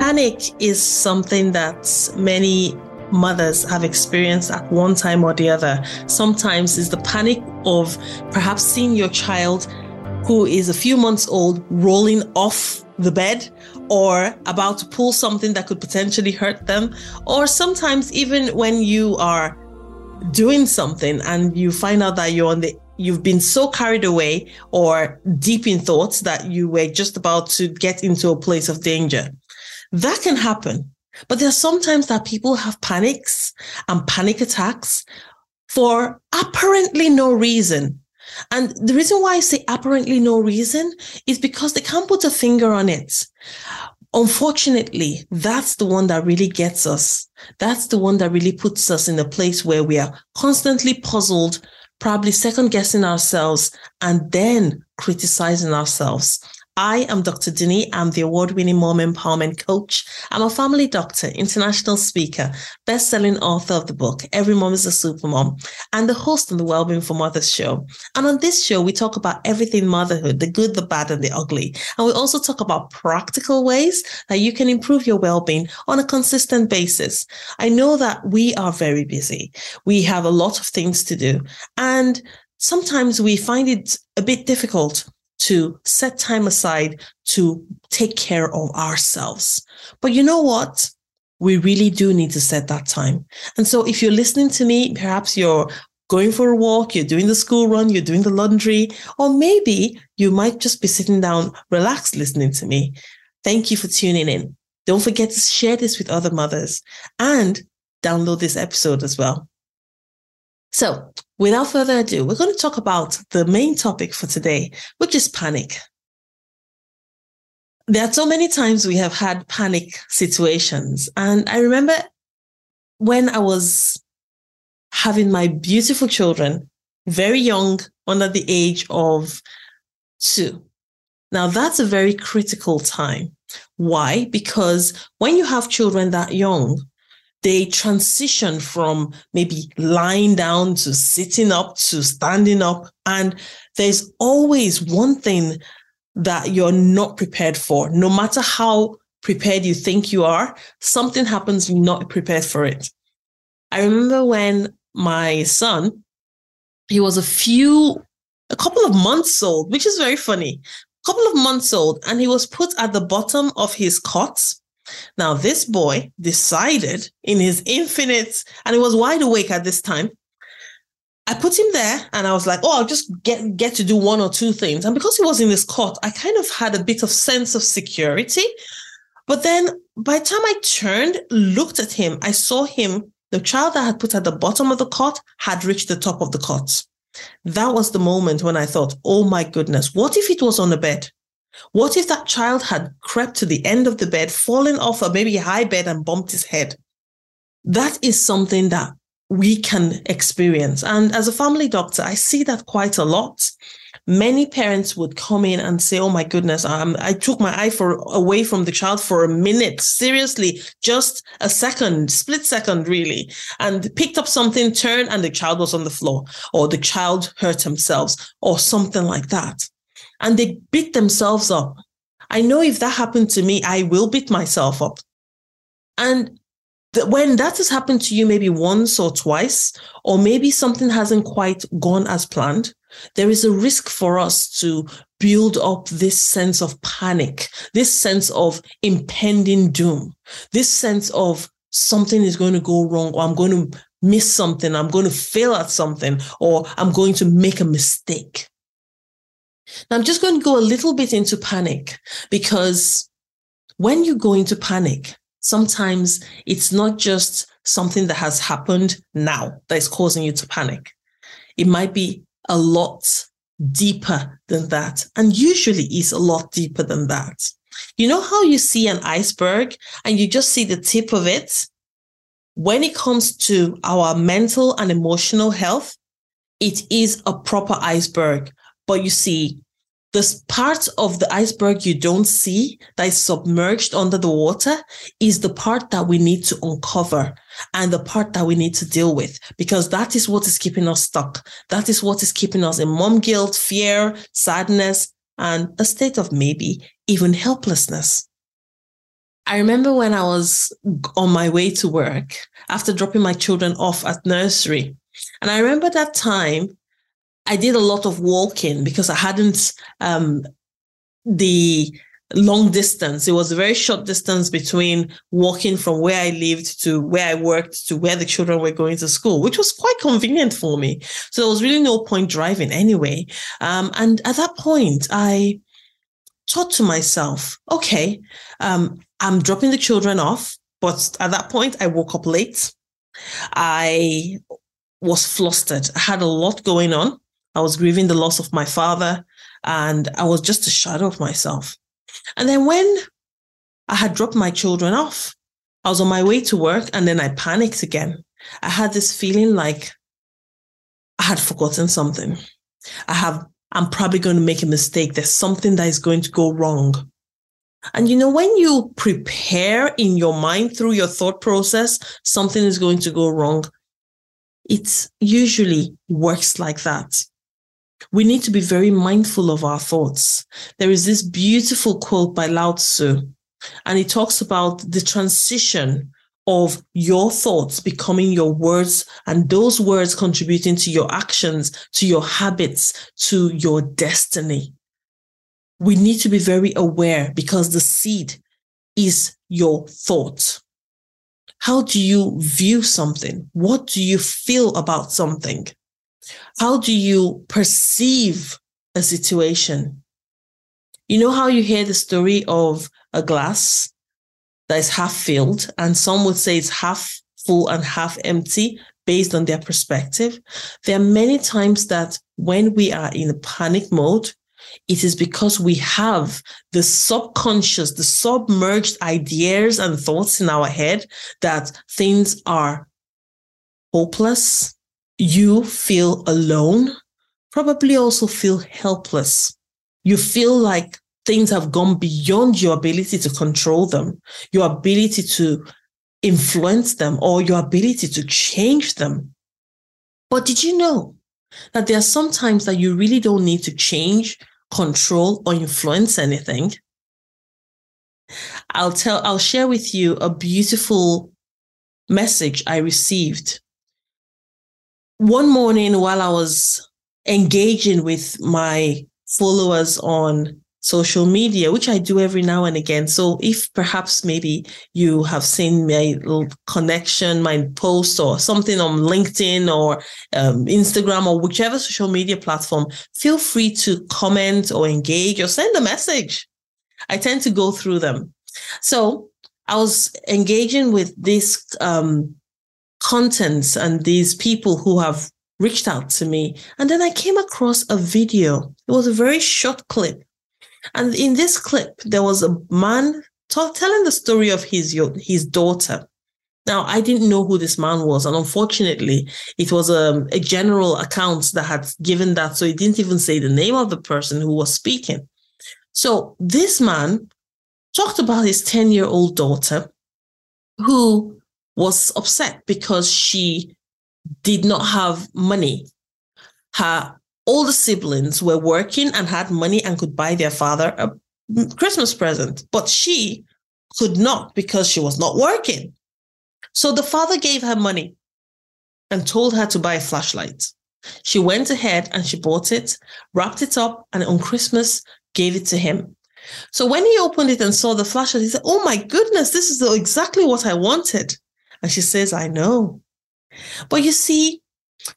Panic is something that many mothers have experienced at one time or the other. Sometimes it's the panic of perhaps seeing your child who is a few months old rolling off the bed or about to pull something that could potentially hurt them. Or sometimes even when you are doing something and you find out that you're on the you've been so carried away or deep in thoughts that you were just about to get into a place of danger. That can happen. But there are sometimes that people have panics and panic attacks for apparently no reason. And the reason why I say apparently no reason is because they can't put a finger on it. Unfortunately, that's the one that really gets us. That's the one that really puts us in a place where we are constantly puzzled, probably second guessing ourselves, and then criticizing ourselves. I am Dr. Dunni. I'm the award winning mom empowerment coach. I'm a family doctor, international speaker, best selling author of the book, Every Mom is a Super Mom, and the host on the Wellbeing for Mothers show. And on this show, we talk about everything motherhood, the good, the bad, and the ugly. And we also talk about practical ways that you can improve your well-being on a consistent basis. I know that we are very busy. We have a lot of things to do. And sometimes we find it a bit difficult to set time aside to take care of ourselves. But you know what? We really do need to set that time. And so if you're listening to me, perhaps you're going for a walk, you're doing the school run, you're doing the laundry, or maybe you might just be sitting down, relaxed, listening to me. Thank you for tuning in. Don't forget to share this with other mothers and download this episode as well. So, without further ado, we're going to talk about the main topic for today, which is panic. There are so many times we have had panic situations. And I remember when I was having my beautiful children, very young, under the age of two. Now, that's a very critical time. Why? Because when you have children that young, they transition from maybe lying down to sitting up to standing up. And there's always one thing that you're not prepared for. No matter how prepared you think you are, something happens, you're not prepared for it. I remember when my son, he was a few, a couple of months old, which is very funny, a couple of months old, and he was put at the bottom of his cot now, this boy decided in his infinite, and he was wide awake at this time. I put him there and I was like, oh, I'll just get, get to do one or two things. And because he was in this cot, I kind of had a bit of sense of security. But then by the time I turned, looked at him, I saw him, the child I had put at the bottom of the cot had reached the top of the cot. That was the moment when I thought, oh my goodness, what if it was on the bed? What if that child had crept to the end of the bed, fallen off a maybe high bed and bumped his head? That is something that we can experience. And as a family doctor, I see that quite a lot. Many parents would come in and say, Oh my goodness, um, I took my eye for, away from the child for a minute. Seriously, just a second, split second, really, and picked up something, turned, and the child was on the floor, or the child hurt themselves, or something like that and they beat themselves up. I know if that happened to me, I will beat myself up. And th- when that has happened to you maybe once or twice, or maybe something hasn't quite gone as planned, there is a risk for us to build up this sense of panic, this sense of impending doom, this sense of something is going to go wrong, or I'm going to miss something, I'm going to fail at something, or I'm going to make a mistake. Now, I'm just going to go a little bit into panic because when you go into panic, sometimes it's not just something that has happened now that is causing you to panic. It might be a lot deeper than that, and usually is a lot deeper than that. You know how you see an iceberg and you just see the tip of it? When it comes to our mental and emotional health, it is a proper iceberg but you see, this part of the iceberg you don't see that is submerged under the water is the part that we need to uncover and the part that we need to deal with because that is what is keeping us stuck. That is what is keeping us in mom guilt, fear, sadness, and a state of maybe even helplessness. I remember when I was on my way to work after dropping my children off at nursery. And I remember that time I did a lot of walking because I hadn't um, the long distance. It was a very short distance between walking from where I lived to where I worked to where the children were going to school, which was quite convenient for me. So there was really no point driving anyway. Um, and at that point, I thought to myself, okay, um, I'm dropping the children off. But at that point, I woke up late. I was flustered. I had a lot going on. I was grieving the loss of my father and I was just a shadow of myself. And then when I had dropped my children off, I was on my way to work and then I panicked again. I had this feeling like I had forgotten something. I have, I'm probably going to make a mistake. There's something that is going to go wrong. And you know, when you prepare in your mind through your thought process, something is going to go wrong. It usually works like that we need to be very mindful of our thoughts. There is this beautiful quote by Lao Tzu, and it talks about the transition of your thoughts becoming your words and those words contributing to your actions, to your habits, to your destiny. We need to be very aware because the seed is your thought. How do you view something? What do you feel about something? How do you perceive a situation? You know how you hear the story of a glass that is half filled, and some would say it's half full and half empty based on their perspective. There are many times that when we are in a panic mode, it is because we have the subconscious, the submerged ideas and thoughts in our head that things are hopeless, you feel alone, probably also feel helpless. You feel like things have gone beyond your ability to control them, your ability to influence them, or your ability to change them. But did you know that there are some times that you really don't need to change, control, or influence anything? I'll tell, I'll share with you a beautiful message I received one morning while I was engaging with my followers on social media, which I do every now and again. So if perhaps maybe you have seen my little connection, my post or something on LinkedIn or um, Instagram or whichever social media platform, feel free to comment or engage or send a message. I tend to go through them. So I was engaging with this um, contents and these people who have reached out to me. And then I came across a video. It was a very short clip. And in this clip, there was a man talk, telling the story of his, his daughter. Now, I didn't know who this man was. And unfortunately, it was a, a general account that had given that. So he didn't even say the name of the person who was speaking. So this man talked about his 10 year old daughter who was upset because she did not have money. Her older siblings were working and had money and could buy their father a Christmas present, but she could not because she was not working. So the father gave her money and told her to buy a flashlight. She went ahead and she bought it, wrapped it up, and on Christmas gave it to him. So when he opened it and saw the flashlight, he said, Oh my goodness, this is exactly what I wanted. And she says, I know. But you see,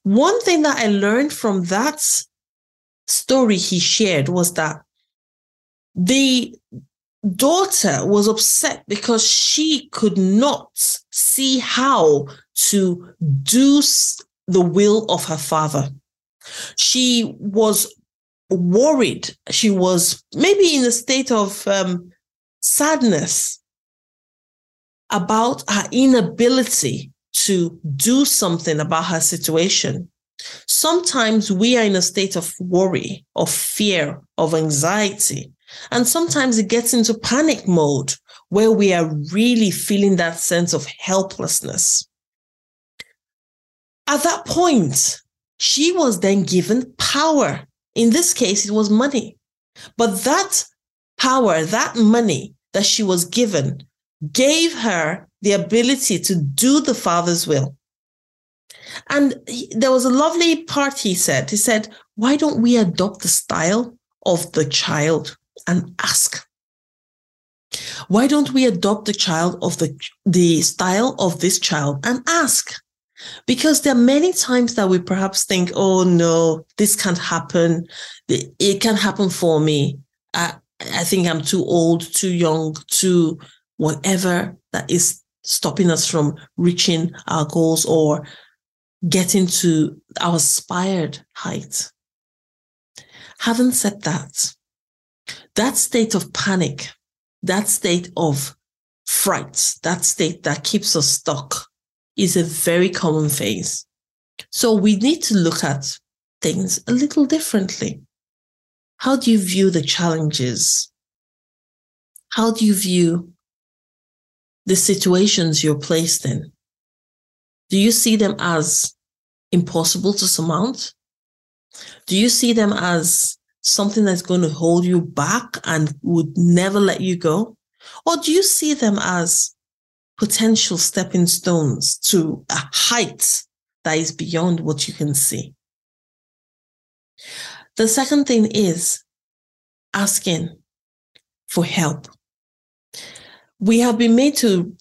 one thing that I learned from that story he shared was that the daughter was upset because she could not see how to do the will of her father. She was worried. She was maybe in a state of um, sadness about her inability to do something about her situation. Sometimes we are in a state of worry, of fear, of anxiety. And sometimes it gets into panic mode where we are really feeling that sense of helplessness. At that point, she was then given power. In this case, it was money. But that power, that money that she was given, gave her the ability to do the Father's will. And he, there was a lovely part he said. He said, Why don't we adopt the style of the child and ask? Why don't we adopt the child of the, the style of this child and ask? Because there are many times that we perhaps think, oh no, this can't happen. It can't happen for me. I, I think I'm too old, too young, too whatever that is stopping us from reaching our goals or getting to our aspired height. Having said that, that state of panic, that state of fright, that state that keeps us stuck is a very common phase. So we need to look at things a little differently. How do you view the challenges? How do you view the situations you're placed in? Do you see them as impossible to surmount? Do you see them as something that's going to hold you back and would never let you go? Or do you see them as potential stepping stones to a height that is beyond what you can see? The second thing is asking for help. We have been made to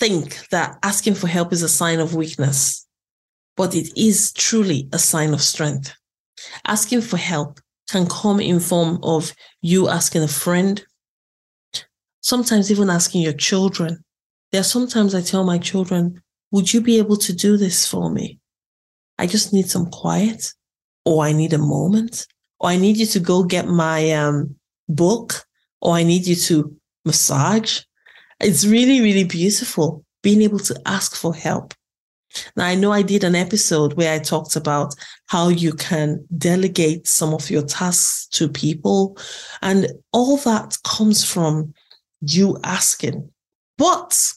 think that asking for help is a sign of weakness, but it is truly a sign of strength. Asking for help can come in form of you asking a friend, sometimes even asking your children. There are sometimes I tell my children, would you be able to do this for me? I just need some quiet or I need a moment or I need you to go get my um, book or I need you to massage. It's really, really beautiful being able to ask for help. Now, I know I did an episode where I talked about how you can delegate some of your tasks to people, and all that comes from you asking. But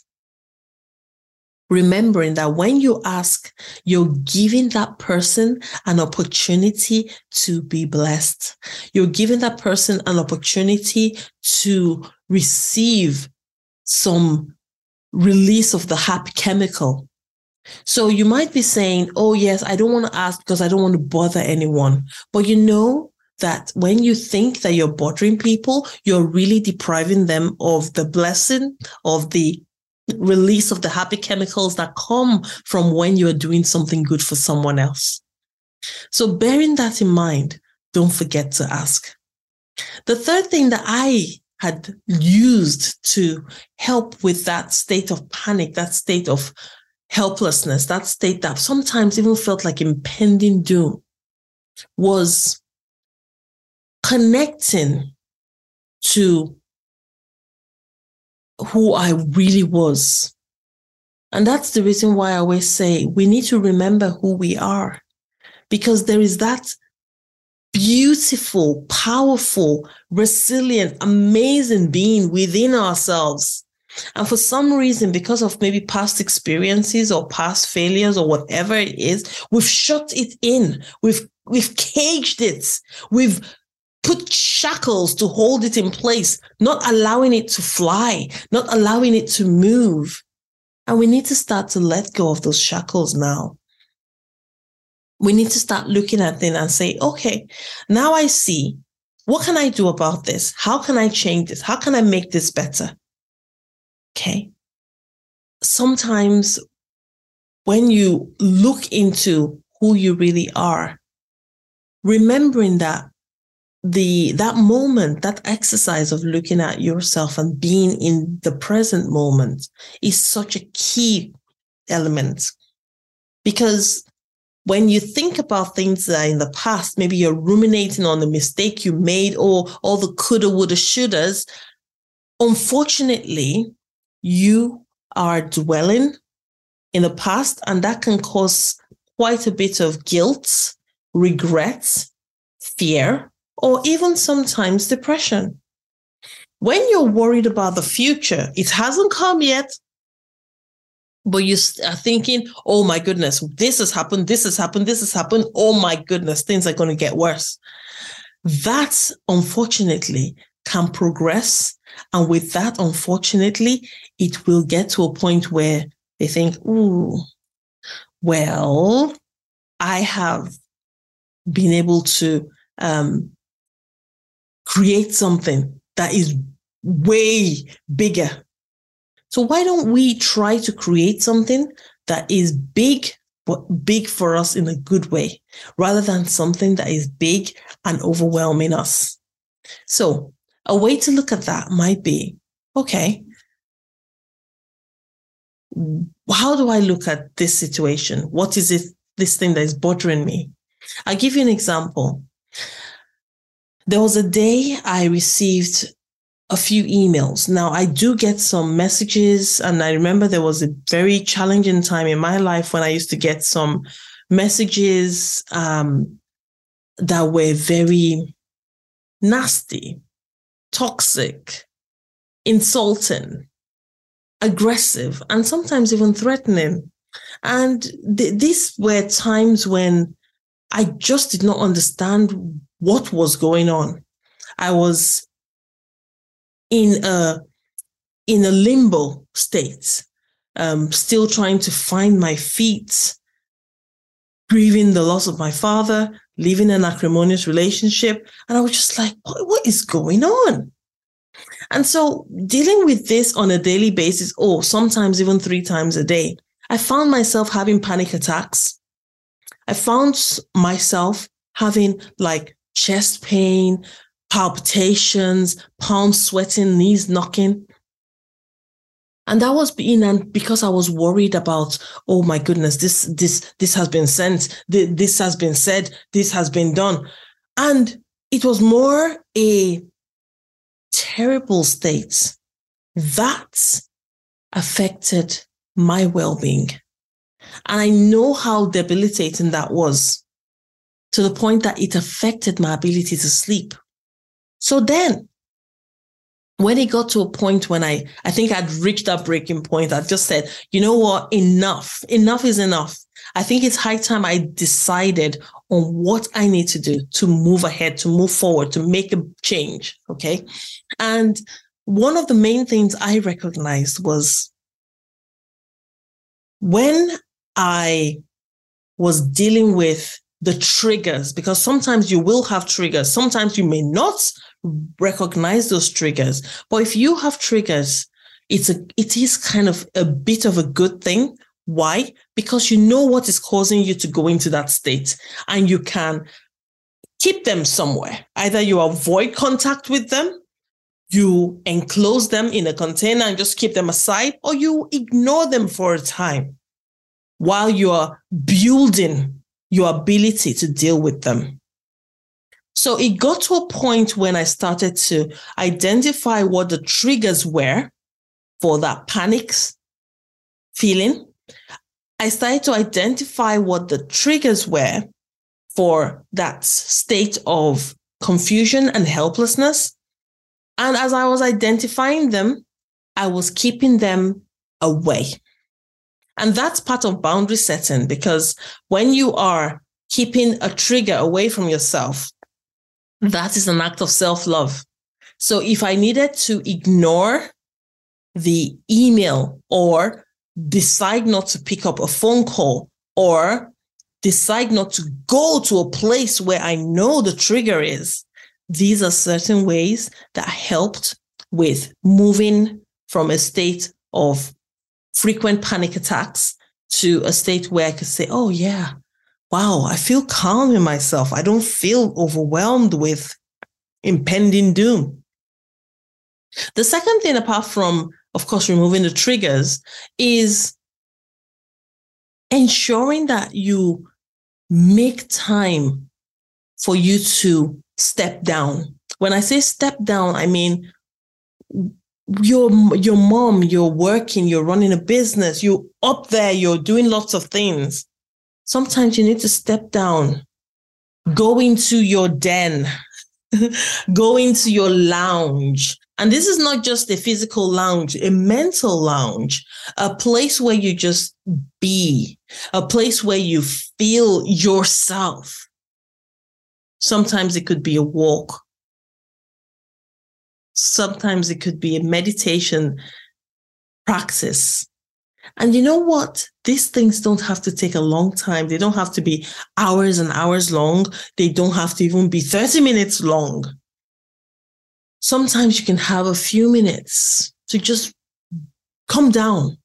remembering that when you ask, you're giving that person an opportunity to be blessed. You're giving that person an opportunity to receive some release of the happy chemical so you might be saying, Oh, yes, I don't want to ask because I don't want to bother anyone. But you know that when you think that you're bothering people, you're really depriving them of the blessing of the release of the happy chemicals that come from when you're doing something good for someone else. So bearing that in mind, don't forget to ask. The third thing that I had used to help with that state of panic, that state of helplessness, that state that sometimes even felt like impending doom, was connecting to who I really was. And that's the reason why I always say we need to remember who we are because there is that beautiful, powerful, resilient, amazing being within ourselves and for some reason, because of maybe past experiences or past failures or whatever it is, we've shut it in. We've we've caged it. We've put shackles to hold it in place, not allowing it to fly, not allowing it to move. And we need to start to let go of those shackles now. We need to start looking at things and say, okay, now I see what can I do about this? How can I change this? How can I make this better? Okay. Sometimes when you look into who you really are, remembering that the that moment that exercise of looking at yourself and being in the present moment is such a key element. Because when you think about things that are in the past maybe you're ruminating on the mistake you made or all the coulda woulda shouldas unfortunately you are dwelling in the past, and that can cause quite a bit of guilt, regret, fear, or even sometimes depression. When you're worried about the future, it hasn't come yet, but you are thinking, oh my goodness, this has happened, this has happened, this has happened. Oh my goodness, things are going to get worse. That, unfortunately, can progress. And with that, unfortunately, it will get to a point where they think, ooh, well, I have been able to um, create something that is way bigger. So why don't we try to create something that is big, but big for us in a good way, rather than something that is big and overwhelming us? So a way to look at that might be, okay, how do I look at this situation? What is it, this thing that is bothering me? I'll give you an example. There was a day I received a few emails. Now, I do get some messages, and I remember there was a very challenging time in my life when I used to get some messages um, that were very nasty, toxic, insulting, aggressive, and sometimes even threatening. And th- these were times when I just did not understand what was going on. I was in a in a limbo state, um, still trying to find my feet, grieving the loss of my father, living an acrimonious relationship, and I was just like, what, what is going on? And so dealing with this on a daily basis, or sometimes even three times a day, I found myself having panic attacks. I found myself having like chest pain, palpitations, palms sweating, knees knocking. And that was being and because I was worried about, oh my goodness, this this this has been sent, this has been said, this has been done. And it was more a terrible state that affected my well-being. And I know how debilitating that was to the point that it affected my ability to sleep. So then, when it got to a point when I, I think I'd reached that breaking point, I just said, you know what? Enough. Enough is enough. I think it's high time I decided on what I need to do to move ahead, to move forward, to make a change. Okay. And one of the main things I recognized was when I was dealing with the triggers, because sometimes you will have triggers, sometimes you may not recognize those triggers. But if you have triggers, it's a it is kind of a bit of a good thing. Why? Because you know what is causing you to go into that state and you can keep them somewhere. Either you avoid contact with them, you enclose them in a container and just keep them aside, or you ignore them for a time while you're building your ability to deal with them. So it got to a point when I started to identify what the triggers were for that panic feeling. I started to identify what the triggers were for that state of confusion and helplessness. And as I was identifying them, I was keeping them away. And that's part of boundary setting because when you are keeping a trigger away from yourself, that is an act of self love. So if I needed to ignore the email or decide not to pick up a phone call or decide not to go to a place where I know the trigger is, these are certain ways that helped with moving from a state of frequent panic attacks to a state where I could say, oh, yeah, wow, I feel calm in myself. I don't feel overwhelmed with impending doom. The second thing, apart from, of course, removing the triggers, is ensuring that you make time for you to step down. When I say step down, I mean your your mom, you're working, you're running a business, you're up there, you're doing lots of things. Sometimes you need to step down, go into your den, go into your lounge. And this is not just a physical lounge, a mental lounge, a place where you just be, a place where you feel yourself. Sometimes it could be a walk. Sometimes it could be a meditation practice. And you know what? These things don't have to take a long time. They don't have to be hours and hours long. They don't have to even be 30 minutes long. Sometimes you can have a few minutes to just come down,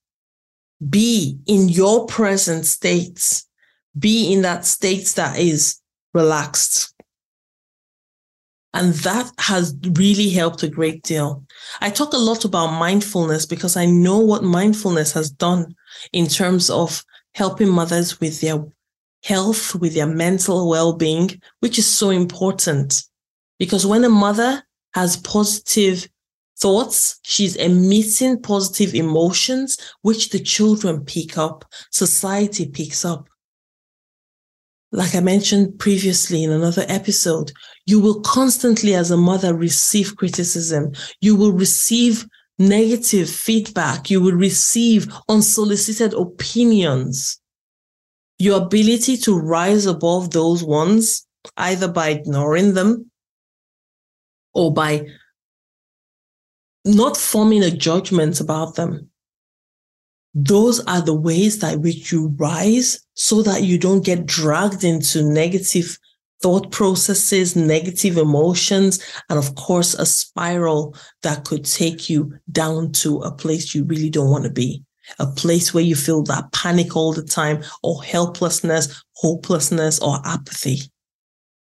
be in your present state, be in that state that is relaxed. And that has really helped a great deal. I talk a lot about mindfulness because I know what mindfulness has done in terms of helping mothers with their health, with their mental well being, which is so important. Because when a mother has positive thoughts, she's emitting positive emotions, which the children pick up, society picks up like I mentioned previously in another episode, you will constantly, as a mother, receive criticism. You will receive negative feedback. You will receive unsolicited opinions. Your ability to rise above those ones, either by ignoring them or by not forming a judgment about them, those are the ways that which you rise so that you don't get dragged into negative thought processes, negative emotions, and of course, a spiral that could take you down to a place you really don't want to be. A place where you feel that panic all the time or helplessness, hopelessness, or apathy.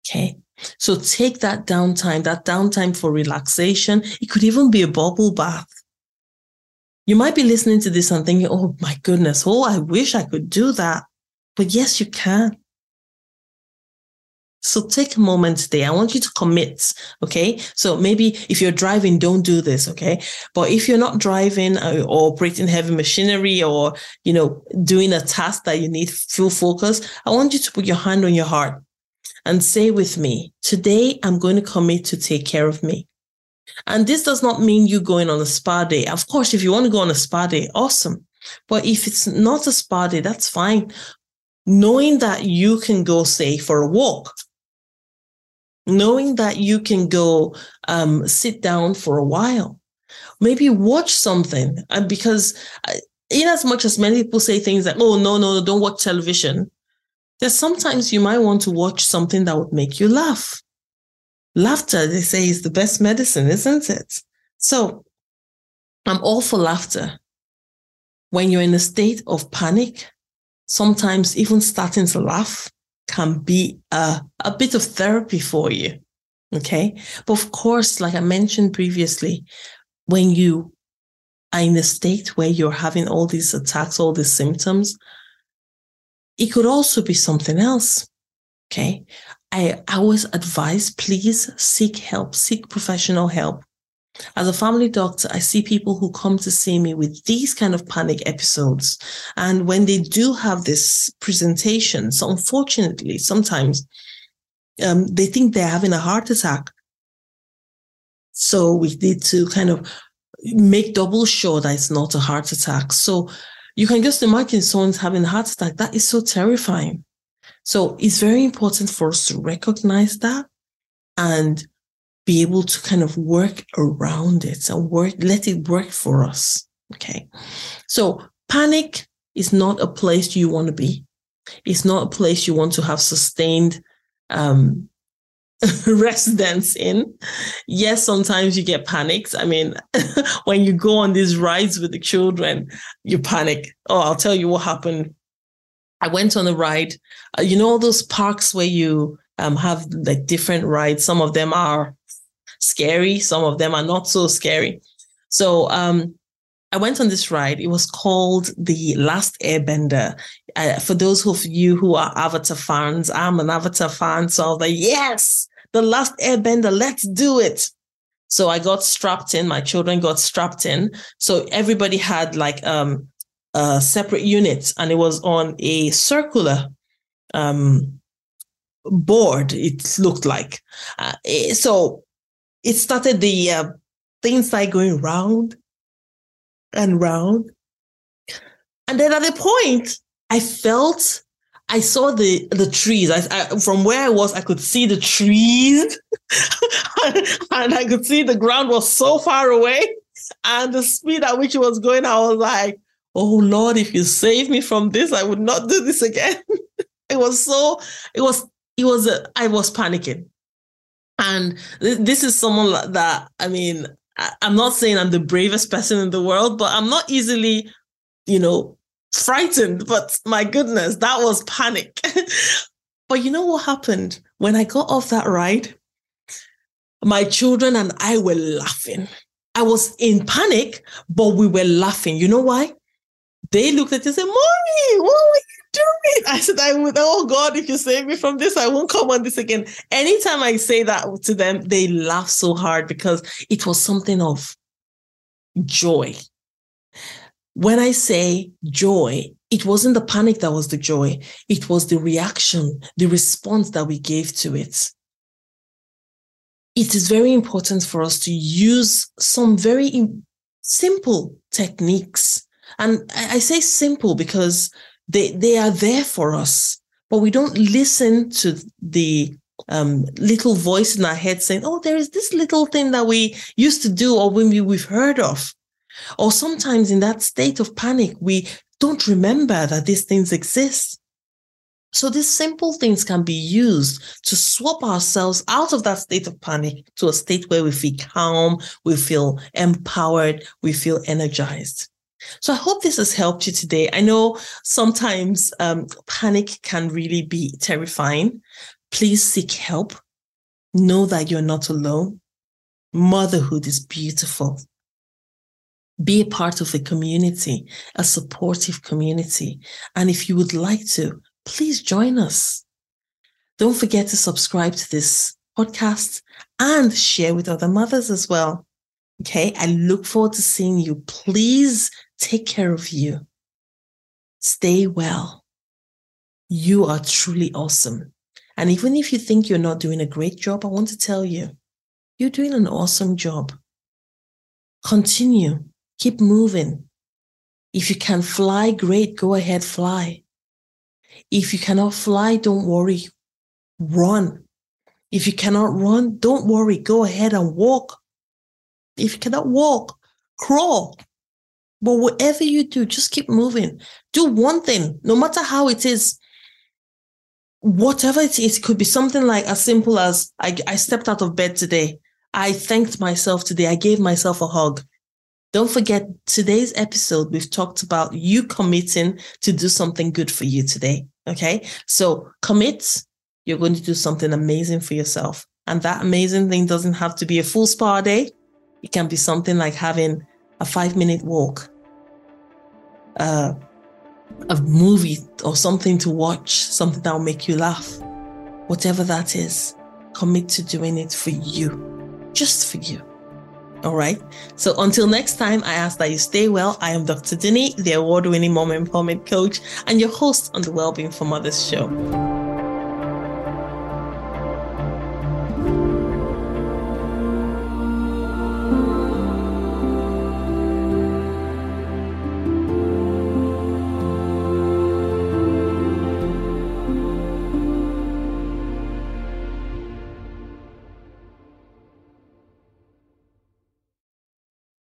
Okay. So take that downtime, that downtime for relaxation. It could even be a bubble bath. You might be listening to this and thinking, oh my goodness, oh, I wish I could do that. But yes, you can. So take a moment today. I want you to commit. Okay. So maybe if you're driving, don't do this. Okay. But if you're not driving uh, or operating heavy machinery or, you know, doing a task that you need full focus, I want you to put your hand on your heart and say with me, today I'm going to commit to take care of me. And this does not mean you going on a spa day. Of course, if you want to go on a spa day, awesome. But if it's not a spa day, that's fine. Knowing that you can go, say, for a walk, knowing that you can go um, sit down for a while, maybe watch something. And because, uh, in as much as many people say things like, oh, no, no, no, don't watch television, there's sometimes you might want to watch something that would make you laugh. Laughter, they say, is the best medicine, isn't it? So I'm all for laughter. When you're in a state of panic, sometimes even starting to laugh can be a, a bit of therapy for you. Okay. But of course, like I mentioned previously, when you are in a state where you're having all these attacks, all these symptoms, it could also be something else. Okay. I always advise please seek help, seek professional help. As a family doctor, I see people who come to see me with these kind of panic episodes. And when they do have this presentation, so unfortunately, sometimes um, they think they're having a heart attack. So we need to kind of make double sure that it's not a heart attack. So you can just imagine someone's having a heart attack. That is so terrifying. So it's very important for us to recognize that and be able to kind of work around it and work, let it work for us. Okay. So panic is not a place you want to be. It's not a place you want to have sustained um, residence in. Yes, sometimes you get panics. I mean, when you go on these rides with the children, you panic. Oh, I'll tell you what happened I went on a ride. Uh, you know, all those parks where you um, have like different rides. Some of them are scary, some of them are not so scary. So um, I went on this ride. It was called The Last Airbender. Uh, for those of you who are Avatar fans, I'm an Avatar fan. So I was like, yes, The Last Airbender, let's do it. So I got strapped in. My children got strapped in. So everybody had like um, a separate unit and it was on a circular um, board, it looked like. Uh, it, so it started the uh, things started going round and round. And then at the point, I felt I saw the the trees. I, I, from where I was, I could see the trees, and I could see the ground was so far away, and the speed at which it was going. I was like, "Oh Lord, if you save me from this, I would not do this again." it was so. It was. It was. A, I was panicking, and th- this is someone that I mean. I, I'm not saying I'm the bravest person in the world, but I'm not easily, you know, frightened, but my goodness, that was panic. but you know what happened? When I got off that ride, my children and I were laughing. I was in panic, but we were laughing. You know why? They looked at us and said, Mommy, what were you doing? I said, I would, oh God, if you save me from this, I won't come on this again. Anytime I say that to them, they laugh so hard because it was something of joy when I say joy, it wasn't the panic that was the joy. It was the reaction, the response that we gave to it. It is very important for us to use some very simple techniques. And I say simple because they, they are there for us, but we don't listen to the um, little voice in our head saying, oh, there is this little thing that we used to do or when we, we've heard of. Or sometimes in that state of panic, we don't remember that these things exist. So these simple things can be used to swap ourselves out of that state of panic to a state where we feel calm, we feel empowered, we feel energized. So I hope this has helped you today. I know sometimes um, panic can really be terrifying. Please seek help. Know that you're not alone. Motherhood is beautiful be a part of a community, a supportive community. And if you would like to, please join us. Don't forget to subscribe to this podcast and share with other mothers as well. Okay. I look forward to seeing you. Please take care of you. Stay well. You are truly awesome. And even if you think you're not doing a great job, I want to tell you, you're doing an awesome job. Continue Keep moving. If you can fly, great, go ahead, fly. If you cannot fly, don't worry, run. If you cannot run, don't worry, go ahead and walk. If you cannot walk, crawl. But whatever you do, just keep moving. Do one thing, no matter how it is. Whatever it is, it could be something like as simple as I, I stepped out of bed today. I thanked myself today. I gave myself a hug. Don't forget today's episode, we've talked about you committing to do something good for you today. Okay. So commit, you're going to do something amazing for yourself. And that amazing thing doesn't have to be a full spa day. It can be something like having a five minute walk, uh, a movie or something to watch, something that will make you laugh. Whatever that is, commit to doing it for you, just for you. All right. So until next time, I ask that you stay well. I am Dr. Dunni, the award winning mom empowerment coach and your host on the Wellbeing for Mothers show.